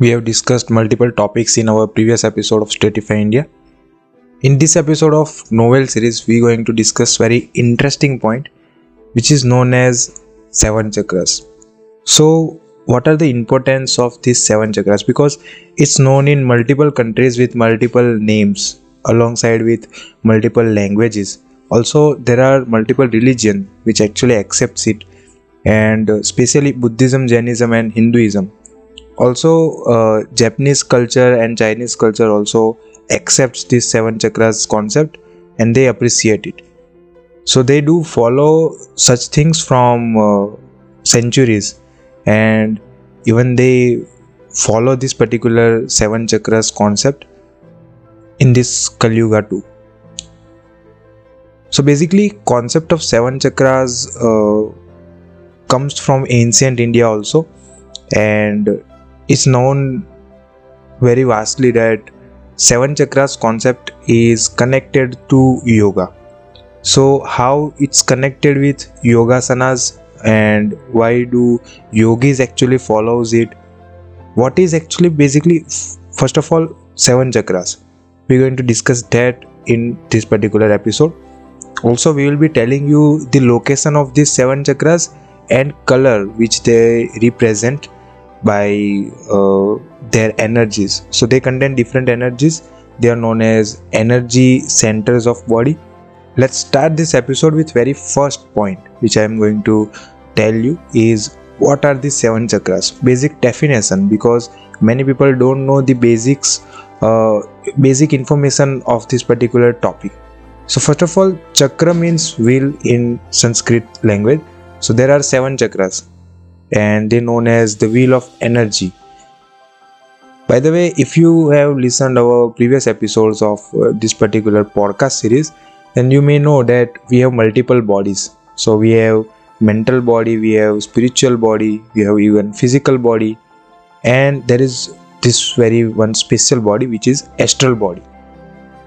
We have discussed multiple topics in our previous episode of Stratify India. In this episode of Knowell series, we are going to discuss very interesting point, which is known as seven chakras. So, what are the importance of these seven chakras? Because it's known in multiple countries with multiple names, alongside with multiple languages. Also, there are multiple religion which actually accepts it, and uh, especially Buddhism, Jainism, and Hinduism also uh, japanese culture and chinese culture also accepts this seven chakras concept and they appreciate it. So they do follow such things from uh, centuries and even they follow this particular seven chakras concept in this kali yuga too. So basically concept of seven chakras uh, comes from ancient india also and it's known very vastly that seven chakras concept is connected to yoga. So how it's connected with yogasanas and why do yogis actually follows it? What is actually basically first of all seven chakras. We're going to discuss that in this particular episode. Also we will be telling you the location of these seven chakras and color which they represent by uh, their energies. So they contain different energies. They are known as energy centers of body. Let's start this episode with very first point which i am going to tell you is what are the seven chakras? Basic definition because many people don't know the basics uh, basic information of this particular topic. So first of all chakra means wheel in sanskrit language. So there are seven chakras and they're known as the wheel of energy. By the way if you have listened our previous episodes of uh, this particular podcast series then you may know that we have multiple bodies. So we have mental body we have spiritual body we have even physical body and there is this very one special body which is astral body.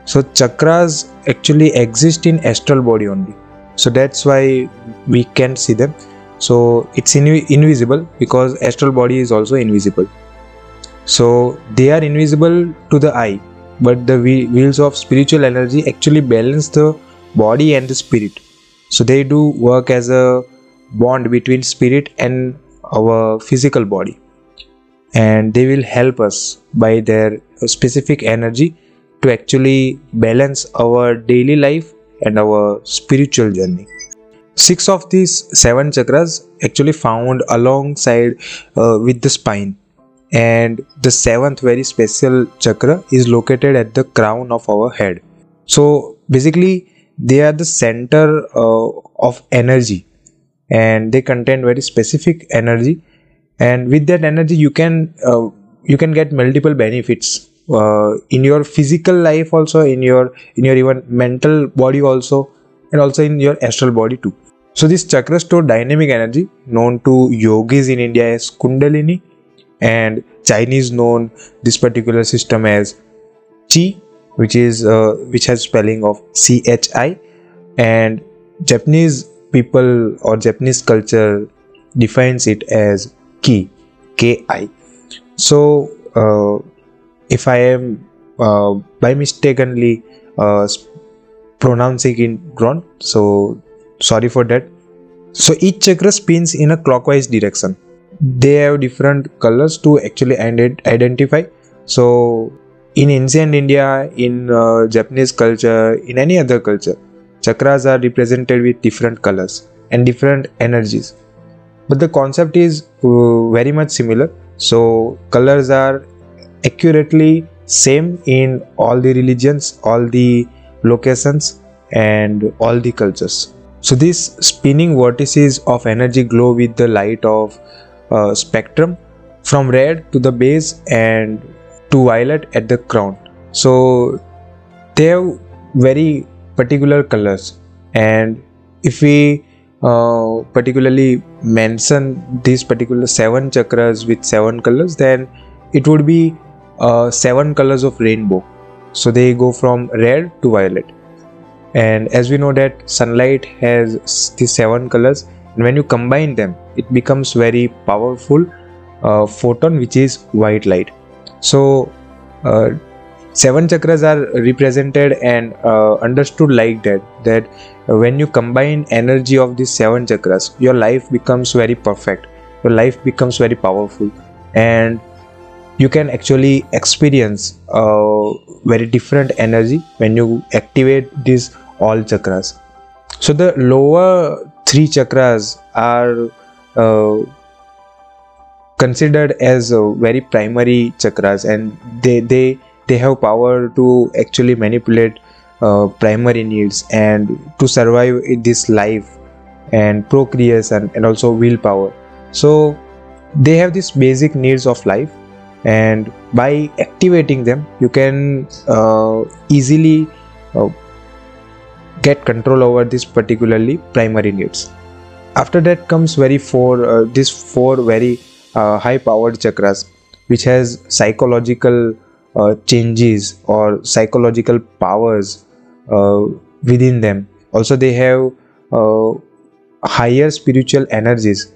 So chakras actually exist in astral body only. So that's why we can't see them so it's in- invisible because astral body is also invisible. So they are invisible to the eye but the wheels of spiritual energy actually balance the body and the spirit. So they do work as a bond between spirit and our physical body. And they will help us by their specific energy to actually balance our daily life and our spiritual journey six of these seven chakras actually found alongside uh, with the spine. And the seventh very special chakra is located at the crown of our head. So basically they are the center uh, of energy. And they contain very specific energy. And with that energy you can uh, you can get multiple benefits uh, in your physical life also in your in your even mental body also and also in your astral body too. So this chakra store dynamic energy known to yogis in India as Kundalini and Chinese known this particular system as Chi which is uh, which has spelling of C H I and Japanese people or Japanese culture defines it as Ki K I. So uh, if I am uh, by mistakenly uh, pronouncing it wrong so sorry for that. So each chakra spins in a clockwise direction. They have different colors to actually identify. So in ancient india in uh, japanese culture in any other culture chakras are represented with different colors and different energies. But the concept is uh, very much similar. So colors are accurately same in all the religions all the locations and all the cultures. So these spinning vortices of energy glow with the light of uh, spectrum from red to the base and to violet at the crown. So they have very particular colors. And if we uh, particularly mention these particular seven chakras with seven colors then it would be uh, seven colors of rainbow so they go from red to violet. And as we know that sunlight has the seven colors and when you combine them it becomes very powerful uh, photon which is white light. So uh, seven chakras are represented and uh, understood like that that when you combine energy of these seven chakras your life becomes very perfect. Your life becomes very powerful. And you can actually experience a very different energy when you activate these all chakras. So the lower three chakras are uh, considered as uh, very primary chakras and they they they have power to actually manipulate uh, primary needs and to survive this life and procreation and also willpower. So they have these basic needs of life and by activating them you can uh, easily uh, get control over this particularly primary needs. After that comes very four uh, these four very uh, high powered chakras which has psychological uh, changes or psychological powers uh, within them. Also they have higher spiritual energies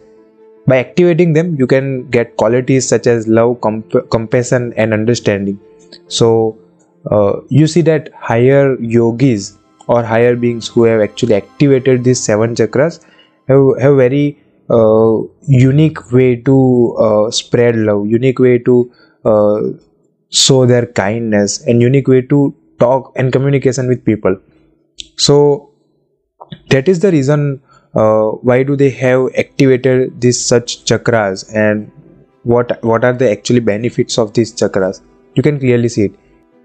by activating them, you can get qualities such as love, comp- compassion, and understanding. So, uh, you see that higher yogis or higher beings who have actually activated these seven chakras have, have very uh, unique way to uh, spread love, unique way to uh, show their kindness, and unique way to talk and communication with people. So, that is the reason uh, why do they have activated these such chakras and what what are the actually benefits of these chakras? You can clearly see it.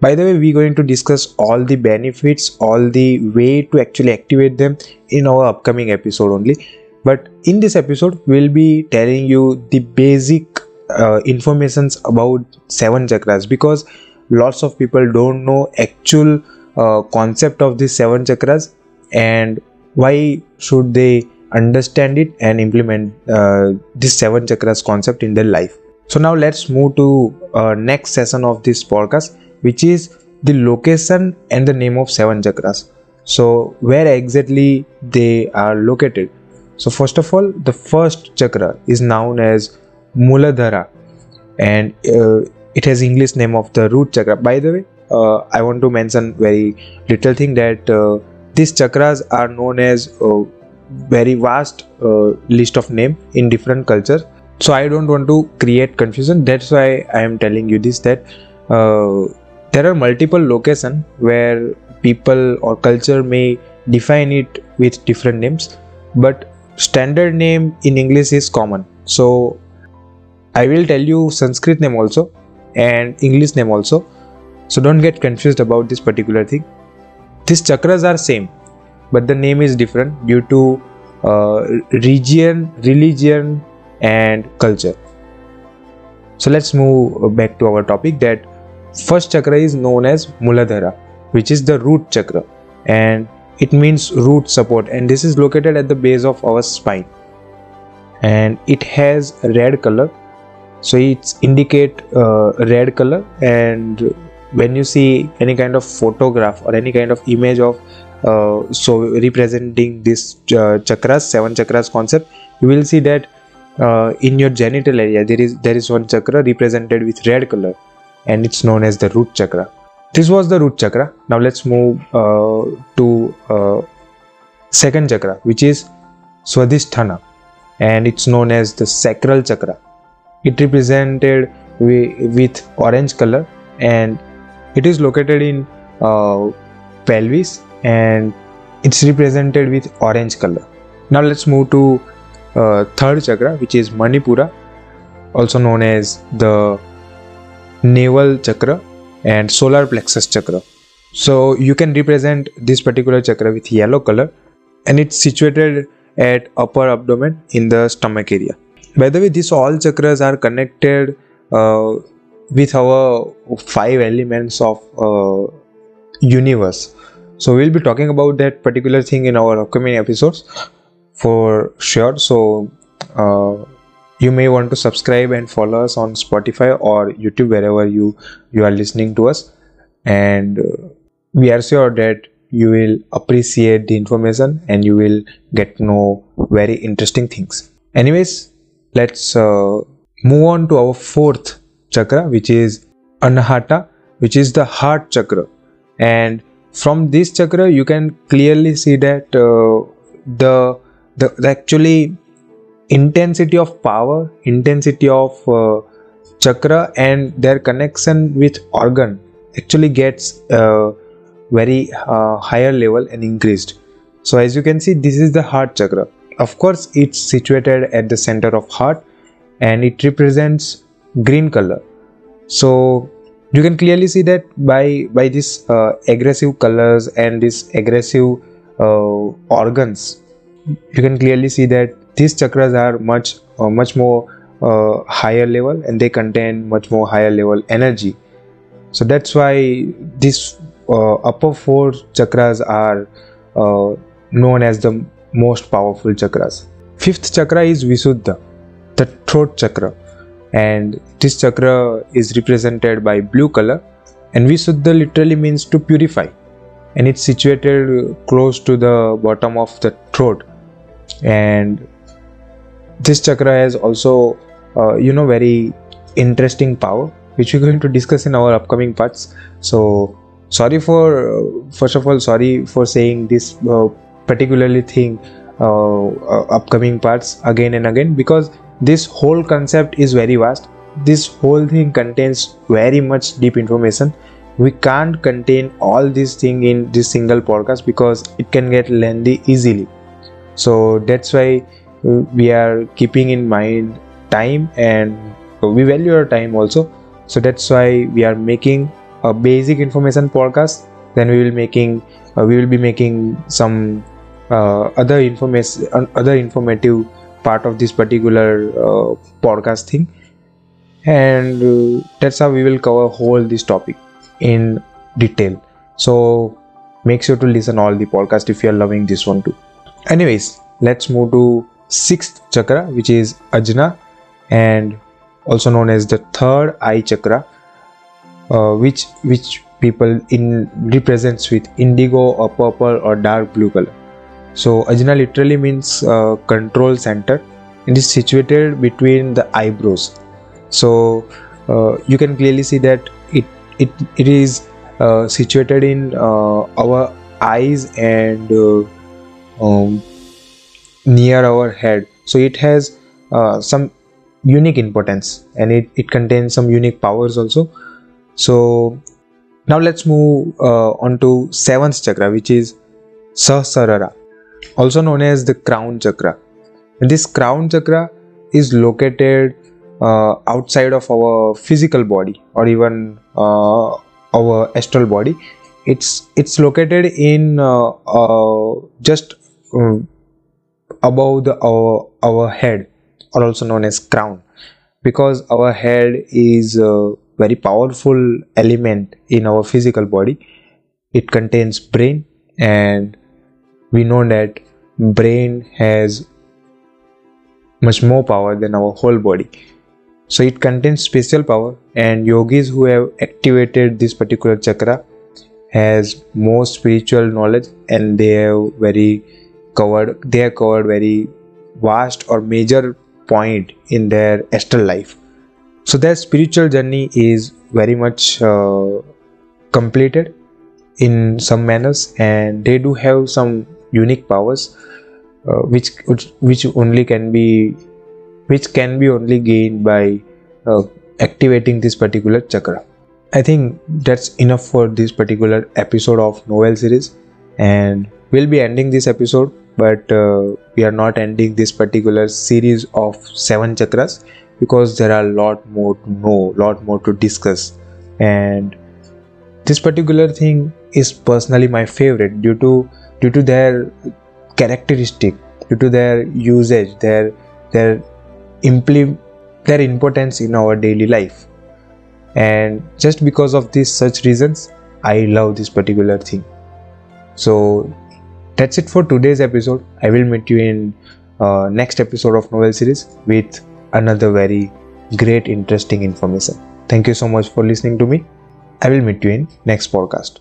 By the way we're going to discuss all the benefits all the way to actually activate them in our upcoming episode only. But in this episode we'll be telling you the basic uh, informations about seven chakras because lots of people don't know actual uh, concept of these seven chakras and why should they understand it and implement uh, this seven chakras concept in their life? So now let's move to uh, next session of this podcast which is the location and the name of seven chakras. So where exactly they are located? So first of all the first chakra is known as muladhara. And uh, it has english name of the root chakra. By the way uh, i want to mention very little thing that uh, these chakras are known as a very vast uh, list of name in different cultures. So i don't want to create confusion. That's why i am telling you this that uh, there are multiple locations where people or culture may define it with different names but standard name in english is common. So i will tell you sanskrit name also and english name also. So don't get confused about this particular thing these chakras are same, but the name is different due to uh, region, religion, and culture. So let's move back to our topic. That first chakra is known as Muladhara, which is the root chakra, and it means root support, and this is located at the base of our spine, and it has red color. So it's indicate uh, red color and when you see any kind of photograph or any kind of image of uh, so representing this uh, chakras seven chakras concept you will see that uh, in your genital area there is there is one chakra represented with red color and it's known as the root chakra. This was the root chakra. Now let's move uh, to uh, second chakra which is swadhisthana and it's known as the sacral chakra. It represented with orange color and it is located in uh, pelvis and it's represented with orange color. Now let's move to uh, third chakra which is Manipura also known as the navel chakra and solar plexus chakra. So you can represent this particular chakra with yellow color and it's situated at upper abdomen in the stomach area. By the way, these all chakras are connected uh, with our five elements of uh, universe. So we'll be talking about that particular thing in our upcoming episodes for sure. So uh, you may want to subscribe and follow us on spotify or youtube wherever you you are listening to us. And uh, we are sure that you will appreciate the information and you will get to know very interesting things. Anyways let's uh, move on to our fourth chakra which is anahata which is the heart chakra. And from this chakra you can clearly see that uh, the, the, the actually intensity of power intensity of uh, chakra and their connection with organ actually gets uh, very uh, higher level and increased. So as you can see this is the heart chakra. Of course it's situated at the center of heart and it represents green color. So you can clearly see that by by this uh, aggressive colors and this aggressive uh, organs you can clearly see that these chakras are much uh, much more uh, higher level and they contain much more higher level energy. So that's why these uh, upper four chakras are uh, known as the most powerful chakras. Fifth chakra is visuddha the throat chakra and this chakra is represented by blue color. And Visuddha literally means to purify. And it's situated close to the bottom of the throat. And this chakra has also uh, you know very interesting power which we're going to discuss in our upcoming parts. So sorry for uh, first of all sorry for saying this uh, particularly thing uh, uh, upcoming parts again and again because this whole concept is very vast. This whole thing contains very much deep information. We can't contain all this thing in this single podcast because it can get lengthy easily. So that's why uh, we are keeping in mind time and we value our time also. So that's why we are making a basic information podcast. Then we will making uh, we will be making some uh, other information other informative part of this particular uh, podcast thing. And uh, that's how we will cover whole this topic in detail. So make sure to listen all the podcast if you are loving this one too. Anyways let's move to sixth chakra which is ajna and also known as the third eye chakra uh, which which people in represents with indigo or purple or dark blue color so ajna literally means uh, control center and is situated between the eyebrows. So uh, you can clearly see that it it, it is uh, situated in uh, our eyes and uh, um, near our head. So it has uh, some unique importance and it, it contains some unique powers also. So now let's move on to seventh chakra which is Sahasrara also known as the crown chakra. This crown chakra is located uh, outside of our physical body or even uh, our astral body. It's it's located in uh, uh just um, above the our, our head or also known as crown because our head is a very powerful element in our physical body it contains brain and we know that brain has much more power than our whole body. So it contains special power and yogis who have activated this particular chakra has more spiritual knowledge and they have very covered they have covered very vast or major point in their astral life. So their spiritual journey is very much uh, completed in some manners and they do have some unique powers uh, which, which which only can be which can be only gained by uh, activating this particular chakra. I think that's enough for this particular episode of Knowell series and we'll be ending this episode but uh, we are not ending this particular series of seven chakras because there are a lot more to know lot more to discuss. And this particular thing is personally my favorite due to due to their characteristic due to their usage their their implement their importance in our daily life. And just because of these such reasons i love this particular thing. So that's it for today's episode. I will meet you in uh, next episode of Knowell series with another very great interesting information. Thank you so much for listening to me. I will meet you in next podcast